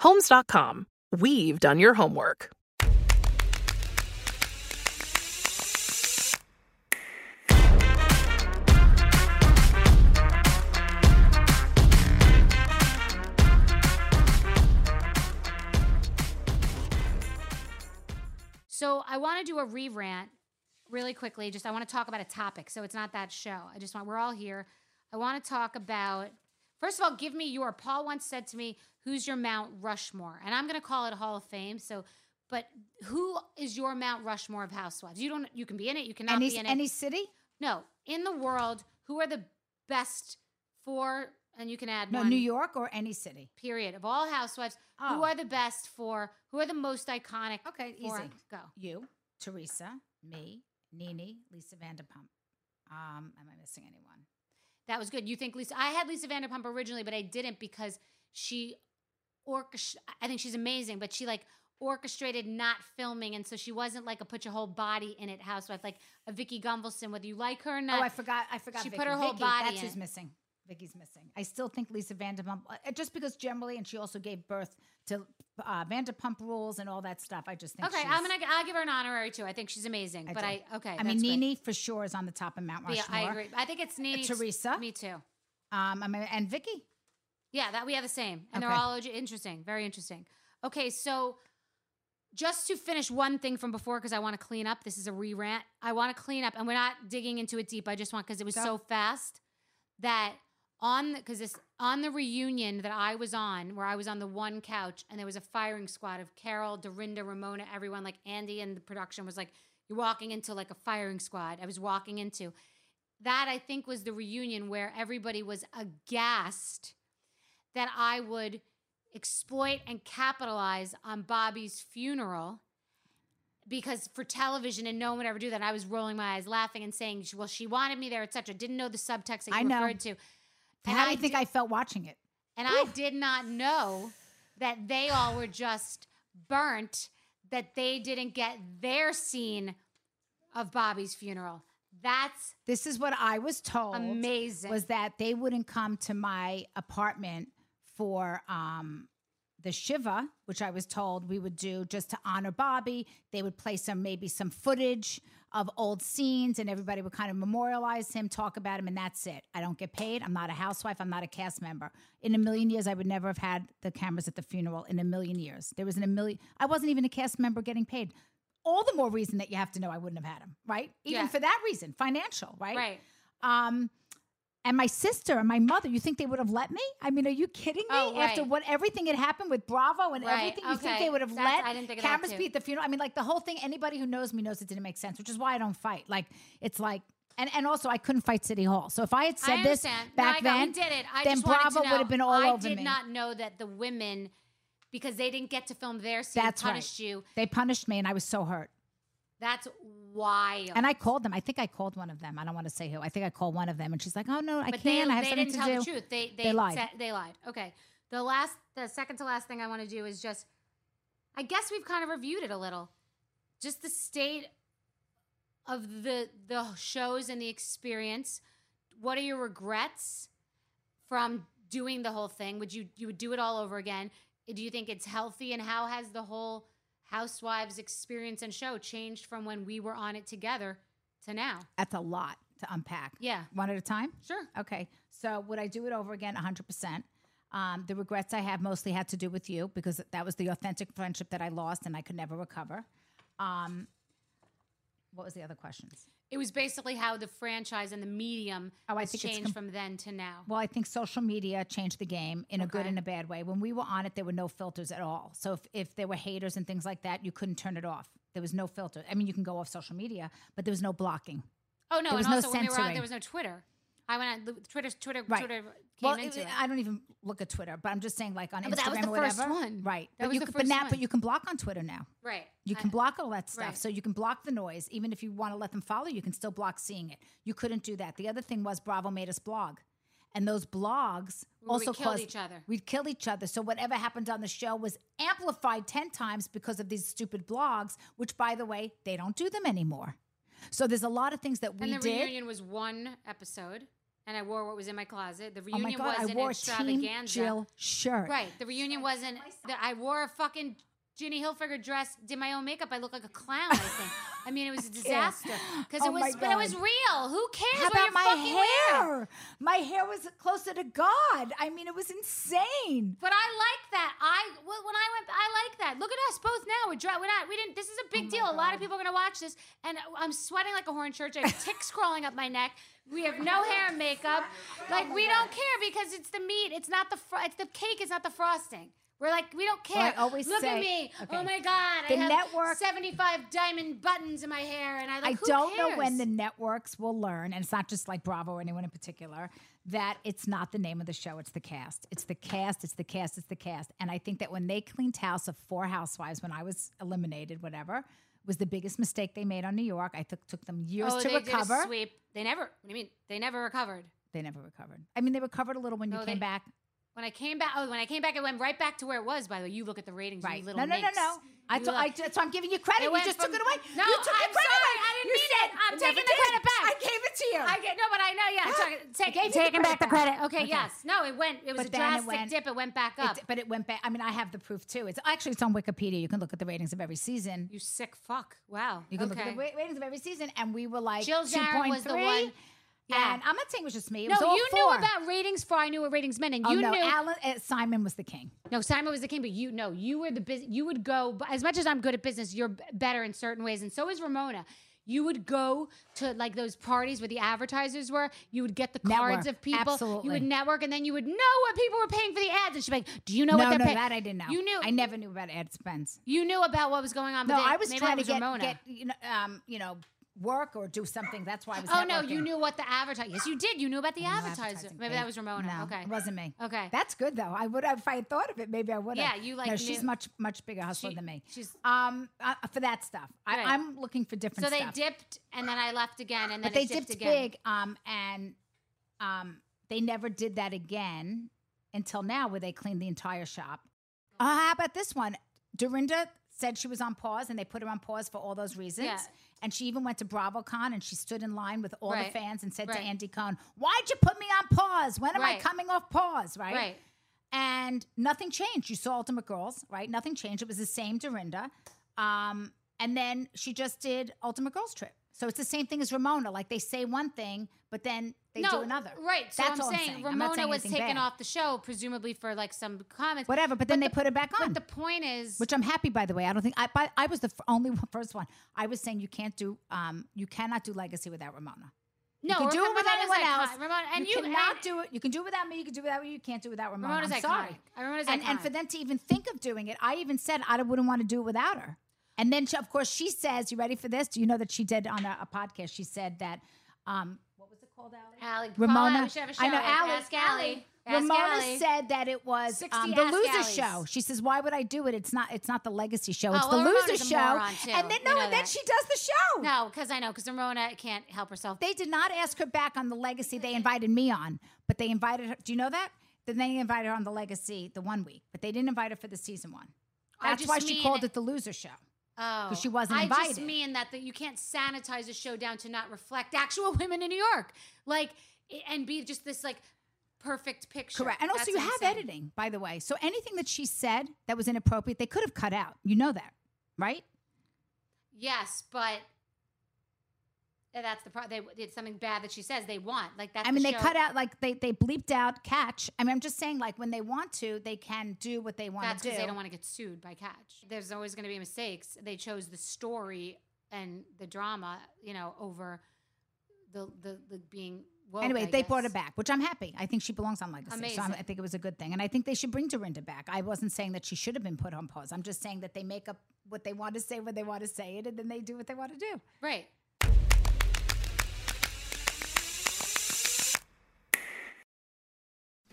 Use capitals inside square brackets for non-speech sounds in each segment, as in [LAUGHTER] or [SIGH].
Homes.com. We've done your homework. So I want to do a re rant really quickly. Just I want to talk about a topic. So it's not that show. I just want, we're all here. I want to talk about, first of all, give me your, Paul once said to me, who's your Mount Rushmore? And I'm going to call it Hall of Fame. So, but who is your Mount Rushmore of housewives? You don't, you can be in it. You cannot Any, be in it. any city? no, in the world, who are the best four, and you can add No, one. New York or any city. period of all housewives Oh. who are the best for who are the most iconic Okay, for easy. go You, Teresa, me, Nene, Lisa Vanderpump. Um, am I missing anyone? that was good you think lisa i had lisa vanderpump originally but i didn't because she orchest i think she's amazing but she like orchestrated not filming and so she wasn't like a put your whole body in it housewife like a vicki gunvalson whether you like her or not oh, I forgot. I forgot. she Vicki. put her whole Vicki, body That's in who's it. missing. Vicki's missing. I still think Lisa Vanderpump, uh, just because generally, and she also gave birth to uh, Vanderpump Rules and all that stuff. I just think. okay i'm gonna i'll give her an honorary too i think she's amazing I but do. i okay I mean, great. Nene for sure is on the top of Mount Rushmore. yeah i agree i think it's Nene Teresa. me too Um, I mean, and Vicki. Yeah, that we have the same. And they're Okay. all interesting, very interesting. Okay, so just to finish one thing from before, because I want to clean up. This is a re rant. I want to clean up, and we're not digging into it deep. I just want because it was so fast that on because this on the reunion that I was on, where I was on the one couch, and there was a firing squad of Carol, Dorinda, Ramona, everyone. Like Andy and the production was like, "You're walking into like a firing squad." I was walking into that. I think was the reunion where everybody was aghast that I would exploit and capitalize on Bobby's funeral because for television and no one would ever do that. I was rolling my eyes, laughing and saying, "Well, she wanted me there, etc." Didn't know the subtext that you I know. referred to. And How do I you think I felt watching it? and I did not know that they all were just burnt. That they didn't get their scene of Bobby's funeral. That's This is what I was told. amazing. was that they wouldn't come to my apartment for um, the Shiva, which I was told we would do just to honor Bobby. They would play some maybe some footage of old scenes, and everybody would kind of memorialize him, talk about him, and that's it. I don't get paid. I'm not a housewife. I'm not a cast member. In a million years, I would never have had the cameras at the funeral. In a million years, there was in a million. I wasn't even a cast member getting paid. All the more reason that you have to know I wouldn't have had him, right? Even Yeah. for that reason, financial, right? right. Um, and my sister and my mother, you think they would have let me? I mean, are you kidding me? Oh, After what everything had happened with Bravo and Right, everything, you think they would have That's- let I didn't think of that cameras be at the funeral? I mean, like the whole thing. Anybody who knows me knows it didn't make sense, which is why I don't fight. Like it's like. And, and also, I couldn't fight City Hall. So if I had said I this back no, I then, did it. I then just Bravo would have been all I over did not know that the women, because they didn't get to film their scene, That's punished right. you. They punished me, and I was so hurt. That's wild. And I called them. I think I called one of them. I don't want to say who. I think I called one of them, and she's like, "Oh no, I but can't. they, I have they didn't to tell the truth. They they, They lied. said- they lied. Okay. The last, the second to last thing I want to do is just, I guess we've kind of reviewed it a little, just the state of the the shows and the experience. What are your regrets from doing the whole thing? Would you you would do it all over again? Do you think it's healthy? And how has the whole Housewives experience and show changed from when we were on it together to now? That's a lot to unpack. Yeah. One at a time? Sure. Okay. So would I do it over again? 100%. Um, the regrets I have mostly had to do with you because that was the authentic friendship that I lost and I could never recover. Um, what was the other questions? It was basically how the franchise and the medium Oh, has changed com- from then to now. Well, I think social media changed the game in a good and a bad way. When we were on it, there were no filters at all. So if, if there were haters and things like that, you couldn't turn it off. There was no filter. I mean, you can go off social media, but there was no blocking. Oh no, there was and no also when we were on, censoring. there was no Twitter. I went on Twitter. Twitter. Right. Twitter came well, into it. I don't even look at Twitter, but I'm just saying, like on No, Instagram but that was the or first whatever. one. Right. That but was you the can, but now, one. but you can block on Twitter now. right. You I- can block all that stuff. right. So you can block the noise. Even if you want to let them follow, you can still block seeing it. You couldn't do that. The other thing was Bravo made us blog. And those blogs we also killed caused each other. We'd kill each other. So whatever happened on the show was amplified 10 times because of these stupid blogs, which by the way, they don't do them anymore. So there's a lot of things that we did. and the did. reunion was one episode, and I wore what was in my closet. The reunion oh my reunion god, I wasn't wore a Team extravaganza. Jill shirt. Right. The reunion wasn't. The, I wore a fucking Ginny Hilfiger dress. Did my own makeup. I look like a clown. I think. [LAUGHS] I mean, it was a disaster because Oh it was. But it was real. Who cares How what about you're my fucking wearing? hair? My hair was closer to God. I mean, it was insane. But I like that. I when I went, I like that. Look at us both now. We're, dry, we're not. We didn't. This is a big oh deal. A lot of people are gonna watch this, and I'm sweating like a horn church. I have ticks crawling up my neck. We have no hair and makeup. Like we don't care because it's the meat. It's not the. Fro- it's the cake. It's not the frosting. We're like we don't care. I always Look at me. Oh okay. Oh my god. The I have network- 75 diamond buttons in my hair, and I like. I don't know when the networks will learn, and it's not just like Bravo or anyone in particular, that it's not the name of the show, it's the cast. It's the cast, it's the cast, it's the cast. And I think that when they cleaned house of four housewives when I was eliminated, whatever, was the biggest mistake they made on New York. I took took them years Oh, to they recover. did a sweep. They never. What do you mean? They never recovered. They never recovered. I mean, they recovered a little when you came they- back. When I came back, oh, when I came back, it went right back to where it was. By the way, you look at the ratings, Right. you No, little no, no, minx. no. I, t- I just, so I'm giving you credit. It You just from- took it away. No, you took I'm credit sorry. away. I didn't You mean said, it. I'm "Never taking the did." credit back. I gave it to you. I get no, but I know. Yeah, [GASPS] I'm take, gave you the taking back the credit. Okay, Okay. yes. No, it went. It was But a then it drastic went- dip. It went back up. It- but it went back. I mean, I have the proof too. It's actually it's on Wikipedia. You can look at the ratings of every season. you sick fuck. Wow. You can okay. look at the ratings of every season, and we were like Jill Zarin was the 2.3, one- Yeah. And I'm not saying it was just me. It no, was all you four. knew about ratings before I knew what ratings meant, and Oh you no, knew. Alan uh, Simon was the king. No, Simon was the king, but you no, you were the business. You would go as much as I'm good at business. You're b- better in certain ways, and so is Ramona. You would go to like those parties where the advertisers were. You would get the cards Network. of people. Absolutely. You would network, and then you would know what people were paying for the ads. And she'd be like, "Do you know no, what they're no, paying?" that I didn't know. You knew. I never knew about ad spends. You knew about what was going on. But No, I was trying to was get, Ramona. get you know, um, you know, work or do something. That's why I was. Oh no, you knew what the advertiser. Yes, you did. You knew about the advertiser. Maybe that was Ramona. No, okay, it wasn't me. Okay. that's good though. I would have if I had thought of it. Maybe I would have. Yeah, you, like, No, she's knew- much much bigger hustler She- than me. she's- um uh, for that stuff. I, Right. I'm looking for different. So they stuff. dipped, and then I left again, and then but they dipped, dipped big. Um, and um, they never did that again until now, where they cleaned the entire shop. Uh, how about this one? Dorinda said she was on pause, and they put her on pause for all those reasons. Yeah. And she even went to BravoCon, and she stood in line with all Right. the fans and said to Andy Cohen, "Why'd you put me on pause? When am I coming off pause?" Right. Right. And nothing changed. You saw Ultimate Girls, right? Nothing changed. It was the same Dorinda. Um, and then she just did Ultimate Girls Trip. So it's the same thing as Ramona. Like they say one thing, but then they no, do another. Right. So That's I'm all saying, I'm not Ramona saying was taken bad. off the show, presumably for like some comments. Whatever, but then they the- put it back on. But the point is, which I'm happy by the way. I don't think I but I was the f- only [LAUGHS] one- first one. I was saying you can't do um you cannot do legacy without Ramona. No, you can do it with Ramona's anyone else. Ramona- and you, you- cannot and- do it. You can do it without me. You can do it without me. You can do it without you. Can't do it without Ramona. Ramona's I'm iconic. sorry. Ramona's and, and for them to even think of doing it, I even said I wouldn't want to do it without her. And then, she, of course, she says, "You ready for this? Do you know that she did on a, a podcast? She said that um, what called, Allie? Allie, Ramona. we should have a I know show. Allie. Ask Allie. Ask Ramona Allie. said that it was 60 um, the Ask loser Allies. show. She says, "Why would I do it? It's not. It's not the legacy show. Oh, It's well, the loser Ramona's a show." moron, too. And then We no, know and then that. she does the show. No, because I know because Ramona can't help herself. They did not ask her back on the legacy. They invited me on, but they invited her. Do you know that? Then they invited her on the legacy the one week, but they didn't invite her for the season one. I That's just why she mean- called it the loser show. Oh, 'Cause she oh, wasn't I just mean that that you can't sanitize a show down to not reflect actual [LAUGHS] women in New York, like and be just this like perfect picture. Correct. And also, That's you have saying. editing, by the way. So anything that she said that was inappropriate, they could have cut out. You know that, right? Yes, but Eh, that's the problem. They it's something bad that she says they want. Like that's. I mean, the they show. cut out like they they bleeped out catch. I mean, I'm just saying, like when they want to, they can do what they want That's to do. because they don't want to get sued by Catch. There's always going to be mistakes. They chose the story and the drama, you know, over the the, the being. Woke, anyway, I they brought guess. her back, which I'm happy. I think she belongs on Legacy. So I'm, I think it was a good thing. And I think they should bring Dorinda back. I wasn't saying that she should have been put on pause. I'm just saying that they make up what they want to say when they want to say it, and then they do what they want to do. Right.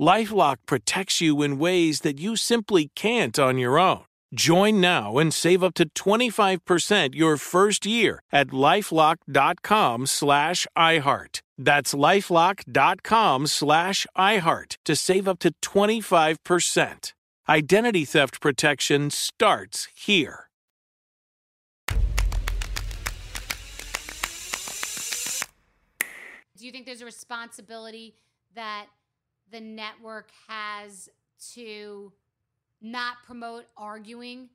Lifelock protects you in ways that you simply can't on your own. Join now and save up to 25% your first year at lifelock.com slash iHeart. That's lifelock.com slash iHeart to save up to 25%. Identity theft protection starts here. Do you think there's a responsibility that the network has to not promote arguing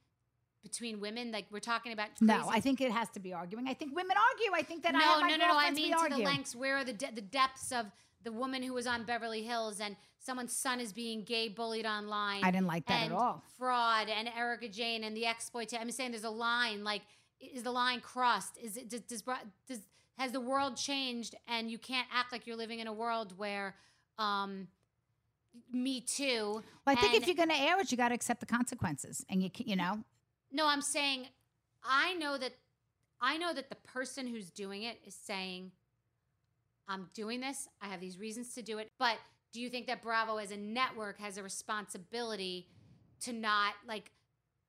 between women? Like we're talking about. No, I think it has to be arguing. I think women argue. I think that I no, have my no, no, no. I mean to the lengths. Where are the de- the depths of the woman who was on Beverly Hills and someone's son is being gay bullied online? I didn't like that at all. Fraud and Erika Jayne and the exploit. I'm saying there's a line. Like, is the line crossed? Is it does, does does has the world changed and you can't act like you're living in a world where um Me Too. Well, I think if you're going to air it, you got to accept the consequences, and you, you know, No, I'm saying I know that I know that the person who's doing it is saying I'm doing this. I have these reasons to do it. But do you think that Bravo as a network has a responsibility to not like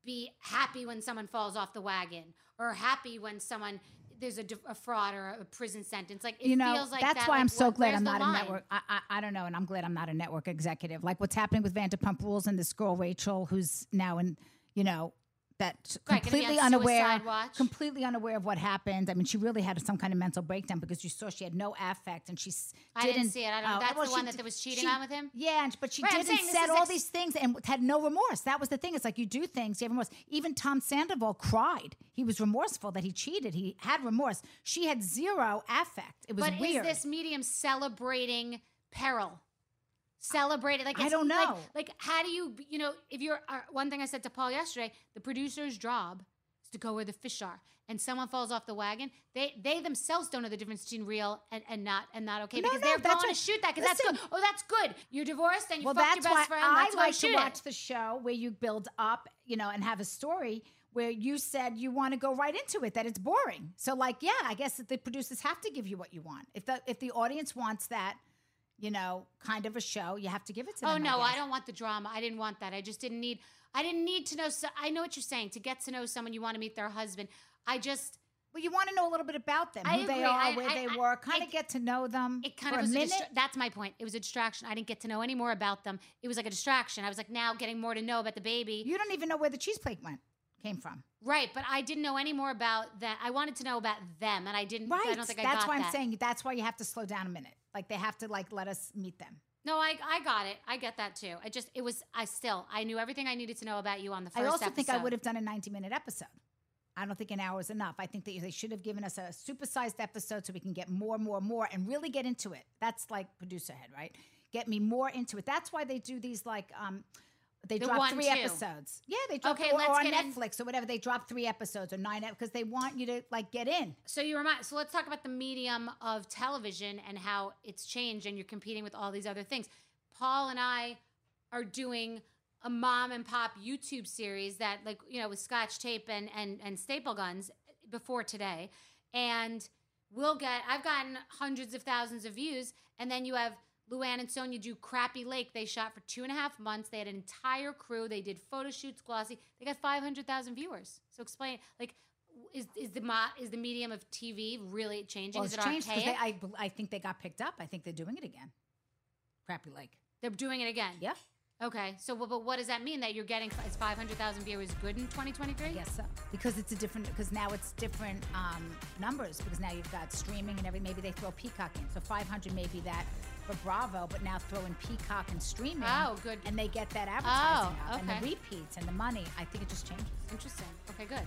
be happy when someone falls off the wagon or happy when someone there's a fraud or a prison sentence? Like it you know, feels like that's that, why like, I'm so what- glad I'm not a network. I, I I don't know, and I'm glad I'm not a network executive. Like what's happening with Vanderpump Rules and this girl Rachel, who's now in, you know, that Right, completely unaware, watch. completely unaware of what happened. I mean, she really had some kind of mental breakdown because you saw she had no affect and she I didn't didn't see it. I don't- oh, that's well, the one that there was cheating she- on with him? Yeah, and, but she Right, didn't said all ex- these things and had no remorse. That was the thing. It's like you do things, you have remorse. Even Tom Sandoval cried. He was remorseful that he cheated. He had remorse. She had zero affect. It was but weird. is this medium celebrating peril? Celebrating like I don't know. Like, how do you you know if you're uh, one thing I said to Paul yesterday, the producer's job is to go where the fish are. And someone falls off the wagon, they they themselves don't know the difference between real and, and not and not okay No, because no, they're that's going to shoot that because that's good. Oh, that's good. You're divorced and you well, fucked your best friend. I That's why like to watch it. the show where you build up, you know, and have a story where you said you want to go right into it. That it's boring. So, like, yeah, I guess that the producers have to give you what you want. If the if the audience wants that, you know, kind of a show, you have to give it to oh, them. Oh no, guess. I don't want the drama. I didn't want that. I just didn't need. I didn't need to know. So, I know what you're saying. To get to know someone, you want to meet their husband. I just. Well, you want to know a little bit about them, I who they are, I- where I- they I- were, kind of get to know them It kind for of was a minute. distra- that's my point. It was a distraction. I didn't get to know any more about them. It was like a distraction. I was like now getting more to know about the baby. you don't even know where the cheese plate went, came from. right, but I didn't know any more about that. I wanted to know about them, and I didn't. Right. I don't think I that's why I'm that. saying that's why you have to slow down a minute. Like they have to like let us meet them. No, I I got it. I get that too. I just it was I still I knew everything I needed to know about you on the first I also think I would have done a 90 minute episode. I don't think an hour is enough. I think that they should have given us a supersized episode so we can get more, more, more, and really get into it. That's like producer head, right? Get me more into it. That's why they do these like um they The drop one, three two. episodes. Yeah, they drop Okay, or, let's or on get in- Netflix or whatever. They drop three episodes or nine because they want you to like get in. So you remind. So let's talk about the medium of television and how it's changed, and you're competing with all these other things. Paul and I are doing a mom and pop YouTube series that, like, you know, with Scotch tape and and and staple guns before today, and we'll get. I've gotten hundreds of thousands of views, and then you have. Luann and Sonja do Crappie Lake. They shot for two and a half months. They had an entire crew. They did photo shoots, glossy. They got five hundred thousand viewers. So explain, like, is is the mo- is the medium of TV really changing? Well, is it's it changed because I, I think they got picked up. I think they're doing it again. Crappie Lake. They're doing it again. Yeah. Okay. So, but but what does that mean? That you're getting is five hundred thousand viewers good in 2023? I guess so. Because it's a different, because now it's different um, numbers, because now you've got streaming and every, maybe they throw Peacock in. So 500 maybe that for Bravo, but now throw in Peacock and streaming. Oh, good. And they get that advertising Oh, up and the repeats and the money. I think it just changes. Interesting. Okay, good.